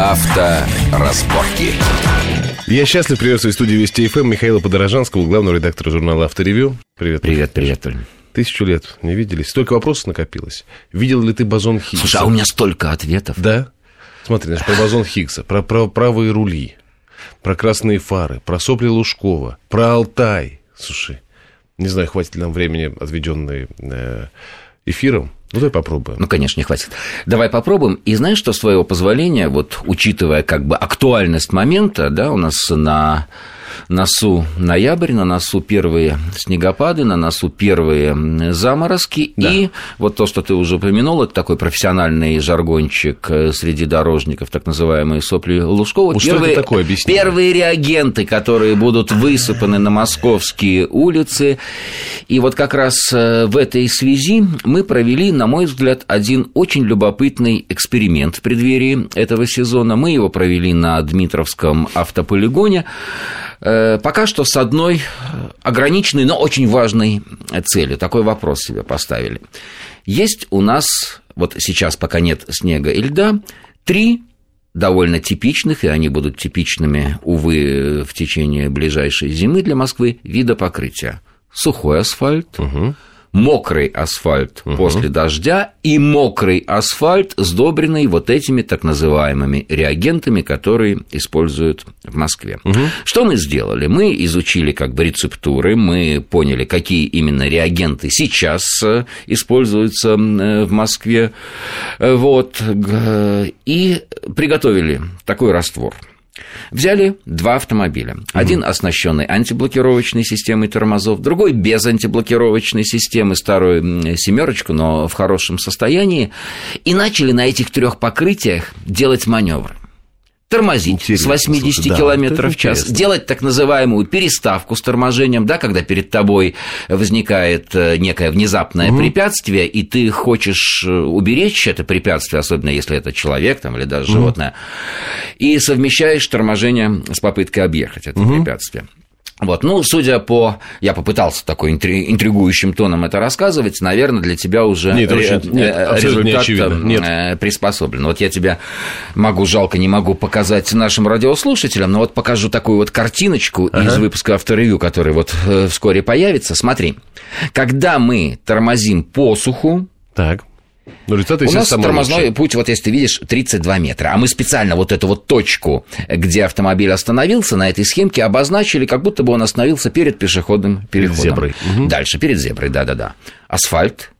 Авторазборки. Я счастлив приветствовать в студии Вести ФМ Михаила Подорожанского, главного редактора журнала «Авторевью». Привет. Привет, привет, Толь. Тысячу лет не виделись. Столько вопросов накопилось. Видел ли ты бозон Хиггса? Слушай, а у меня столько ответов. Да? Смотри, знаешь, про бозон Хиггса, про, про правые рули, про красные фары, про сопли Лужкова, про Алтай. Слушай, не знаю, хватит ли нам времени, отведенной э, эфиром. Ну, давай попробуем. Ну, конечно, не хватит. Давай попробуем. И знаешь, что, с твоего позволения, вот учитывая как бы актуальность момента, да, у нас на носу ноябрь, на носу первые снегопады, на носу первые заморозки. Да. И вот то, что ты уже упомянул, это такой профессиональный жаргончик э, среди дорожников, так называемые сопли Лужкова. Ну, первые, что это такое? Объясни. Первые реагенты, которые будут высыпаны на московские улицы. И вот как раз э, в этой связи мы провели, на мой взгляд, один очень любопытный эксперимент в преддверии этого сезона. Мы его провели на Дмитровском автополигоне. Э, пока что с одной ограниченной, но очень важной целью. Такой вопрос себе поставили. Есть у нас, вот сейчас пока нет снега и льда, три довольно типичных, и они будут типичными, увы, в течение ближайшей зимы для Москвы, вида покрытия. Сухой асфальт, угу мокрый асфальт угу. после дождя и мокрый асфальт, сдобренный вот этими так называемыми реагентами, которые используют в Москве. Угу. Что мы сделали? Мы изучили как бы рецептуры, мы поняли, какие именно реагенты сейчас э, используются э, в Москве, э, вот, и приготовили такой раствор – Взяли два автомобиля. Один оснащенный антиблокировочной системой тормозов, другой без антиблокировочной системы, старую семерочку, но в хорошем состоянии, и начали на этих трех покрытиях делать маневр тормозить интересно, с 80 слушай, км в час, интересно. делать так называемую переставку с торможением, да, когда перед тобой возникает э, некое внезапное угу. препятствие, и ты хочешь э, уберечь это препятствие, особенно если это человек там, или даже угу. животное, и совмещаешь торможение с попыткой объехать это угу. препятствие. Вот, ну, судя по... Я попытался такой интригующим тоном это рассказывать, наверное, для тебя уже нет, очень, нет, результат не нет. Э, приспособлен. Вот я тебя могу, жалко, не могу показать нашим радиослушателям, но вот покажу такую вот картиночку ага. из выпуска авторевью, который вот э, вскоре появится. Смотри, когда мы тормозим посуху, так. Ну, У нас тормозной лучше. путь, вот если ты видишь, 32 метра. А мы специально вот эту вот точку, где автомобиль остановился, на этой схемке обозначили, как будто бы он остановился перед пешеходным переходом. Перед зеброй. Угу. Дальше, перед зеброй, да-да-да. Асфальт,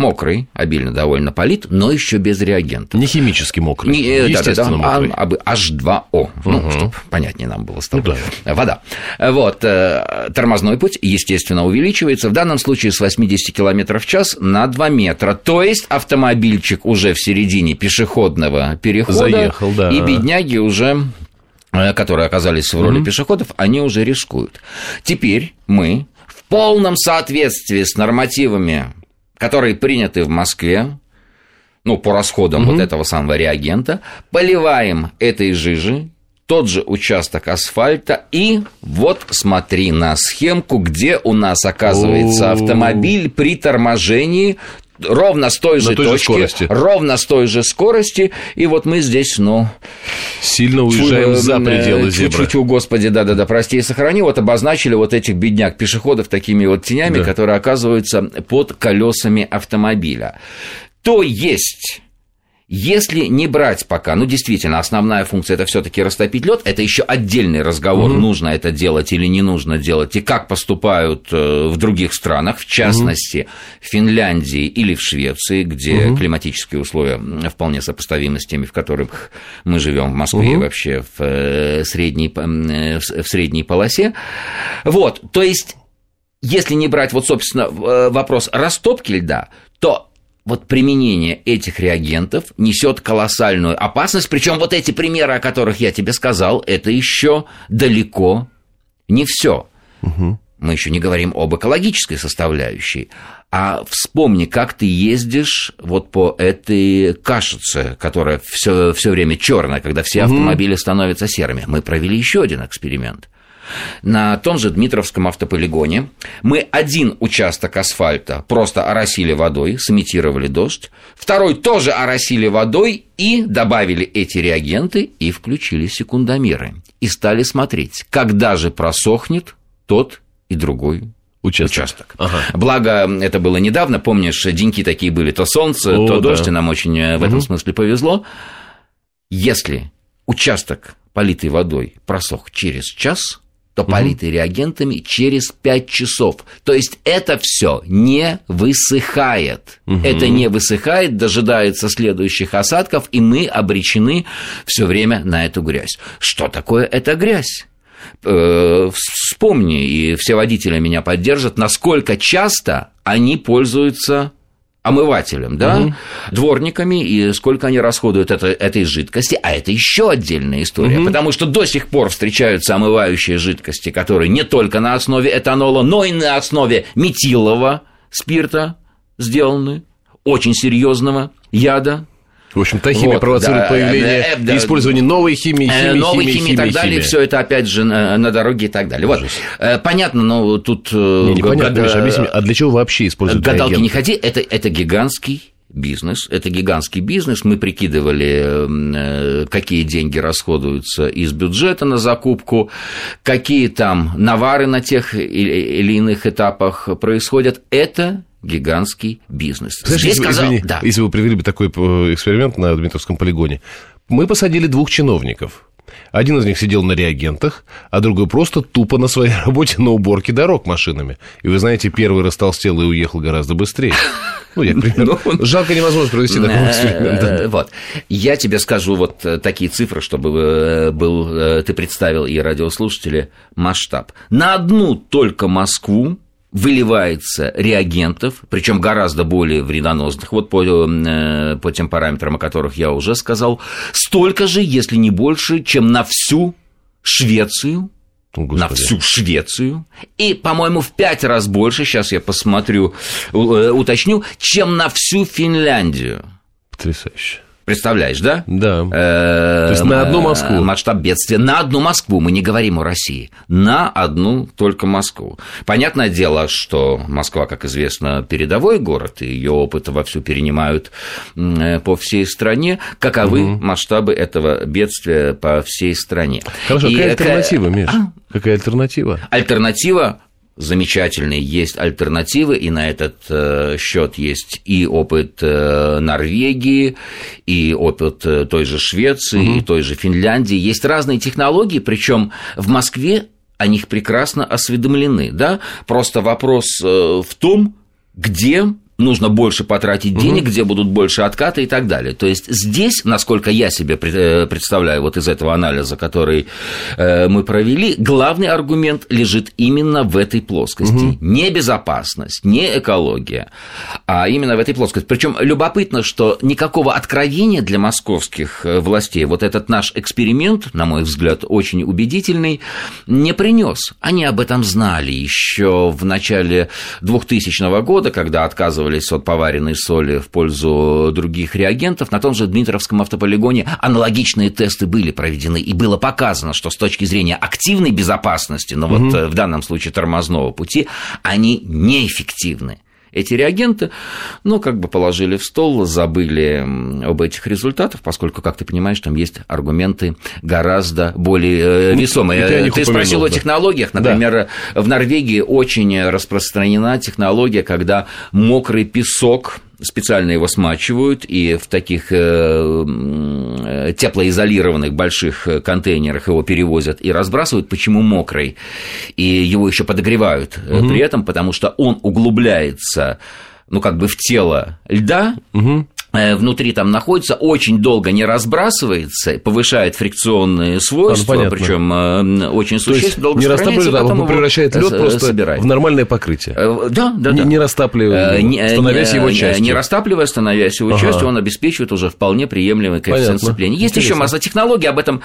мокрый, обильно довольно полит, но еще без реагента. Не химически мокрый, Не, э, естественно да, да, мокрый. А, H2O, угу. ну, чтобы понятнее нам было с тобой. Ну, да. Вода. Вот, э, тормозной путь, естественно, увеличивается, в данном случае с 80 км в час на 2 метра, то есть автомобильчик уже в середине пешеходного перехода, Заехал, да. и бедняги уже э, которые оказались в роли угу. пешеходов, они уже рискуют. Теперь мы в полном соответствии с нормативами которые приняты в Москве, ну, по расходам угу. вот этого самого реагента, поливаем этой жижей тот же участок асфальта, и вот смотри на схемку, где у нас оказывается автомобиль при торможении ровно с той же той точки, же скорости. ровно с той же скорости, и вот мы здесь, ну... Сильно уезжаем чуть, за пределы зебры. Чуть-чуть, господи, да-да-да, прости и сохрани, вот обозначили вот этих бедняк пешеходов такими вот тенями, да. которые оказываются под колесами автомобиля. То есть если не брать пока, ну действительно, основная функция это все-таки растопить лед, это еще отдельный разговор, угу. нужно это делать или не нужно делать, и как поступают э, в других странах, в частности, угу. в Финляндии или в Швеции, где угу. климатические условия вполне сопоставимы с теми, в которых мы живем в Москве угу. и вообще в э, средней, э, в средней полосе. Вот, то есть если не брать вот, собственно, вопрос растопки льда, вот применение этих реагентов несет колоссальную опасность. Причем вот эти примеры, о которых я тебе сказал, это еще далеко не все. Угу. Мы еще не говорим об экологической составляющей. А вспомни, как ты ездишь вот по этой кашице, которая все, все время черная, когда все автомобили становятся серыми. Мы провели еще один эксперимент. На том же Дмитровском автополигоне. Мы один участок асфальта просто оросили водой, сымитировали дождь. Второй тоже оросили водой и добавили эти реагенты и включили секундомеры. И стали смотреть, когда же просохнет тот и другой участок. участок. Ага. Благо, это было недавно, помнишь, деньки такие были, то солнце, О, то да. дождь, и нам очень э, в этом угу. смысле повезло. Если участок, политый водой, просох через час. Политый реагентами через 5 часов. То есть это все не высыхает. Угу. Это не высыхает, дожидается следующих осадков, и мы обречены все время на эту грязь. Что такое эта грязь? Э, вспомни, и все водители меня поддержат, насколько часто они пользуются омывателем, да, угу. дворниками, и сколько они расходуют это, этой жидкости, а это еще отдельная история, угу. потому что до сих пор встречаются омывающие жидкости, которые не только на основе этанола, но и на основе метилового спирта сделаны, очень серьезного яда, в общем-то, химия вот, провоцирует да, появление э, да, использование новой химии, химии, новой химии, химии и так далее. Все это опять же на, на дороге и так далее. Вот, э, понятно, но тут... Э, не, непонятно, гад... Миша, объясни, а для чего вообще используют Гадалки реагенты? не ходи, это, это гигантский бизнес, это гигантский бизнес. Мы прикидывали, какие деньги расходуются из бюджета на закупку, какие там навары на тех или иных этапах происходят. Это гигантский бизнес. Знаешь, Здесь если, сказал, извини, да. если вы провели бы такой э, эксперимент на Дмитровском полигоне, мы посадили двух чиновников. Один из них сидел на реагентах, а другой просто тупо на своей работе на уборке дорог машинами. И вы знаете, первый растолстел и уехал гораздо быстрее. Ну, я, к примеру, ну, Жалко невозможно провести такой э, эксперимент. Вот. Я тебе скажу вот э, такие цифры, чтобы был, ты представил и радиослушатели масштаб. На одну только Москву выливается реагентов, причем гораздо более вредоносных, вот по, э, по тем параметрам, о которых я уже сказал, столько же, если не больше, чем на всю Швецию, Господи. на всю Швецию, и, по-моему, в пять раз больше, сейчас я посмотрю, э, уточню, чем на всю Финляндию. Потрясающе. Представляешь, да? Да. То есть на одну Москву. Масштаб бедствия. На одну Москву. Мы не говорим о России. На одну только Москву. Понятное дело, что Москва, как известно, передовой город, и ее опыт вовсю перенимают э, по всей стране. Каковы угу. масштабы этого бедствия по всей стране? Хорошо, и какая альтернатива, Миш? А? Какая альтернатива? Альтернатива замечательные есть альтернативы, и на этот э, счет есть и опыт э, Норвегии, и опыт э, той же Швеции, угу. и той же Финляндии. Есть разные технологии, причем в Москве о них прекрасно осведомлены. Да? Просто вопрос в том, где нужно больше потратить денег, угу. где будут больше откаты и так далее. То есть здесь, насколько я себе э, представляю вот из этого анализа, который э, мы провели, главный аргумент лежит именно в этой плоскости. Угу. Не безопасность, не экология, а именно в этой плоскости. Причем любопытно, что никакого откровения для московских э, властей вот этот наш эксперимент, на мой взгляд, очень убедительный, не принес. Они об этом знали еще в начале 2000 года, когда отказывали отказывались от поваренной соли в пользу других реагентов. На том же Дмитровском автополигоне аналогичные тесты были проведены, и было показано, что с точки зрения активной безопасности, но угу. вот э, в данном случае тормозного пути, они неэффективны эти реагенты, ну, как бы положили в стол, забыли об этих результатах, поскольку, как ты понимаешь, там есть аргументы гораздо более э, ну, весомые. Ты спросил да. о технологиях. Например, да. в Норвегии очень распространена технология, когда мокрый песок специально его смачивают, и в таких э, теплоизолированных больших контейнерах его перевозят и разбрасывают. Почему мокрый? И его еще подогревают угу. при этом, потому что он углубляется ну, как бы в тело льда, угу. Э, внутри там находится, очень долго не разбрасывается, повышает фрикционные свойства, а, ну, причем э, очень существенно, долго не растапливает, а превращает лед просто собирает. в нормальное покрытие. Э, да, да, не, да. Не растапливая, не, становясь не, его частью. Не растапливая, становясь его ага. частью, он обеспечивает уже вполне приемлемый коэффициент сцепления. Есть Интересно. еще масса технологий, об этом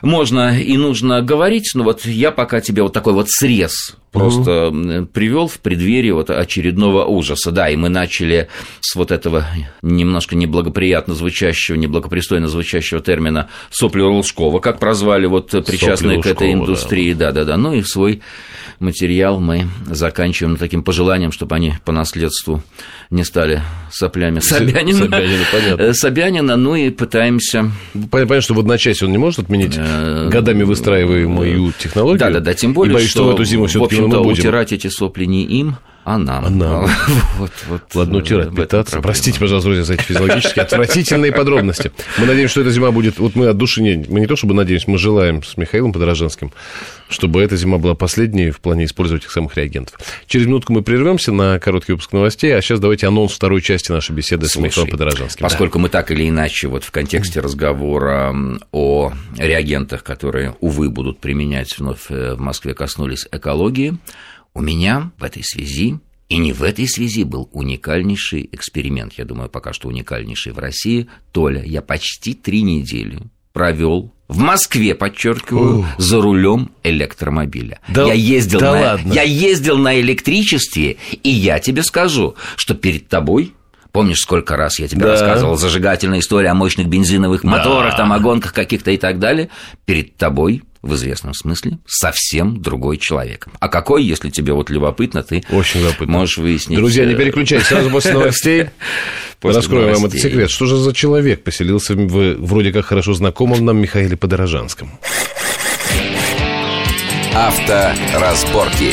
можно и нужно говорить, но вот я пока тебе вот такой вот срез просто угу. привел в преддверии вот очередного ужаса. Да, и мы начали с вот этого немножко неблагоприятно звучащего, неблагопристойно звучащего термина сопли Лужкова, как прозвали вот причастные к этой индустрии, да-да-да, ну и свой материал мы заканчиваем таким пожеланием, чтобы они по наследству не стали соплями Собянина. Собянина, понятно. Э, Собянина, ну и пытаемся... Понятно, что в одночасье он не может отменить э, годами выстраиваемую технологию. Да-да-да, тем более, боюсь, что, что в эту зиму все-таки мы будем. утирать эти сопли не им, а нам. А нам. вот, вот, Ладно, утирать, питаться. Простите, пожалуйста, друзья, за эти физиологические отвратительные подробности. Мы надеемся, что эта зима будет... Вот мы от души не... Мы не то чтобы надеемся, мы желаем с Михаилом Подорожанским, чтобы эта зима была последней в плане использовать этих самых реагентов. Через минутку мы прервемся на короткий выпуск новостей, а сейчас давайте анонс второй части нашей беседы Слушай, с Михаилом Подорожанским. Поскольку да. мы так или иначе вот в контексте разговора о реагентах, которые, увы, будут применять вновь э, в Москве, коснулись экологии, у меня в этой связи и не в этой связи был уникальнейший эксперимент, я думаю, пока что уникальнейший в России. Толя, я почти три недели провел в Москве, подчеркиваю, Ух. за рулем электромобиля. Да, я ездил да на, ладно. я ездил на электричестве, и я тебе скажу, что перед тобой Помнишь, сколько раз я тебе да. рассказывал зажигательная история о мощных бензиновых моторах, да. там, о гонках каких-то и так далее? Перед тобой в известном смысле совсем другой человек. А какой, если тебе вот любопытно, ты Очень любопытно. можешь выяснить. Друзья, не переключайтесь, сразу после новостей новостей. вам этот секрет. Что же за человек поселился в вроде как хорошо знакомом нам Михаиле Подорожанском? Авторазборки.